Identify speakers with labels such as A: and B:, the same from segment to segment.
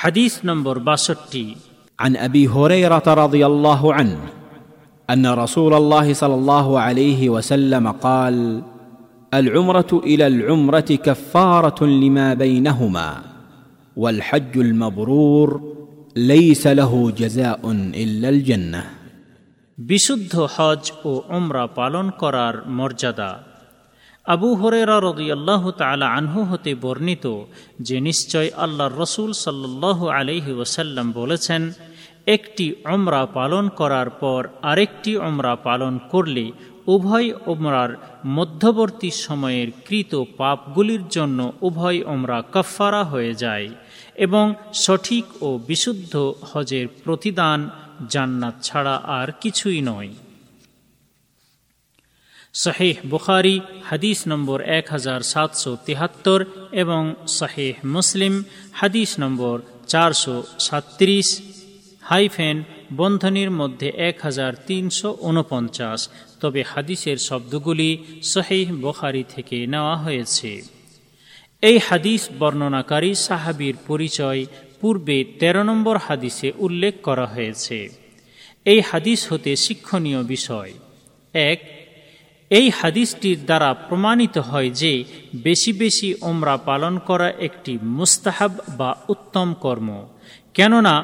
A: হাদিস নম্বর বাষট্টি
B: عن ابي هريره رضي الله عنه ان رسول الله صلى الله عليه وسلم قال العمره الى العمره كفاره لما بينهما والحج المبرور ليس له جزاء الا الجنه
A: বিশুদ্ধ হজ ও ওমরা পালন করার মর্যাদা আবু হরেরা রদিয়াল্লাহ তালা আনহু হতে বর্ণিত যে নিশ্চয় আল্লাহর রসুল সাল্লাহ আলহি ওসাল্লাম বলেছেন, একটি অমরা পালন করার পর আরেকটি ওমরা পালন করলে উভয় ওমরার মধ্যবর্তী সময়ের কৃত পাপগুলির জন্য উভয় ওমরা কফারা হয়ে যায় এবং সঠিক ও বিশুদ্ধ হজের প্রতিদান জান্নাত ছাড়া আর কিছুই নয়। শাহেহ বুখারি, হাদিস নম্বর এক হাজার সাতশো তিহাত্তর এবং শাহেহ মুসলিম, হাদিস নম্বর চারশো সাত্রিশ হাইফেন বন্ধনীর মধ্যে এক হাজার তিনশো উনপঞ্চাশ। তবে হাদিসের শব্দগুলি শহীহ বুখারি থেকে নেওয়া হয়েছে। এই হাদিস বর্ণনাকারী সাহাবির পরিচয় পূর্বে ১৩ নম্বর হাদিসে উল্লেখ করা হয়েছে। এই হাদিস হতে শিক্ষণীয় বিষয়। এক এই হাদিসটির দ্বারা প্রমাণিত হয় যে বেশি বেশি ওমরা পালন করা একটি মুস্তাহাব বা উত্তম কর্ম। কেননা,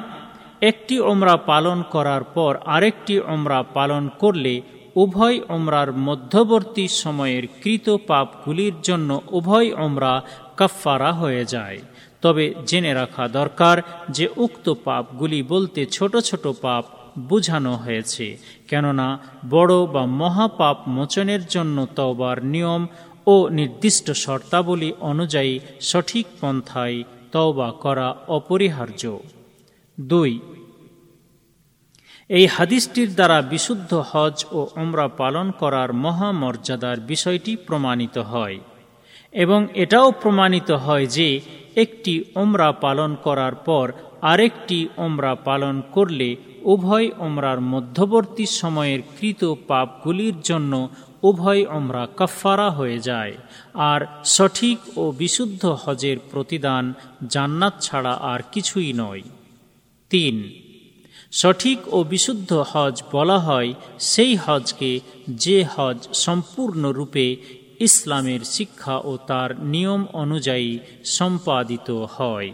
A: একটি ওমরা পালন করার পর আরেকটি ওমরা পালন করলে উভয় ওমরার মধ্যবর্তী সময়ের কৃত পাপগুলির জন্য উভয় ওমরা কাফারা হয়ে যায়। তবে জেনে রাখা দরকার যে উক্ত পাপগুলি বলতে ছোট ছোট পাপ বুঝানো হয়েছে, কেননা বড় বা মহাপাপ মোচনের জন্য তওবার নিয়ম ও নির্দিষ্ট শর্তাবলী অনুযায়ী সঠিক পন্থায় তওবা করা অপরিহার্য। দুই, এই হাদিসটির দ্বারা বিশুদ্ধ হজ ও ওমরা পালন করার মহামর্যাদার বিষয়টি প্রমাণিত হয়। এবং এটাও প্রমাণিত হয় যে একটি ওমরা পালন করার পর আরেকটি ওমরা পালন করলে উভয় ওমরার মধ্যবর্তী সময়ের কৃত পাপগুলির জন্য উভয় ওমরা কফারা হয়ে যায়। আর সঠিক ও বিশুদ্ধ হজের প্রতিদান জান্নাত ছাড়া আর কিছুই নয়। তিন, সঠিক ও বিশুদ্ধ হজ বলা হয় সেই হজকে যে হজ সম্পূর্ণরূপে ইসলামের শিক্ষা ও তার নিয়ম অনুযায়ী সম্পাদিত হয়।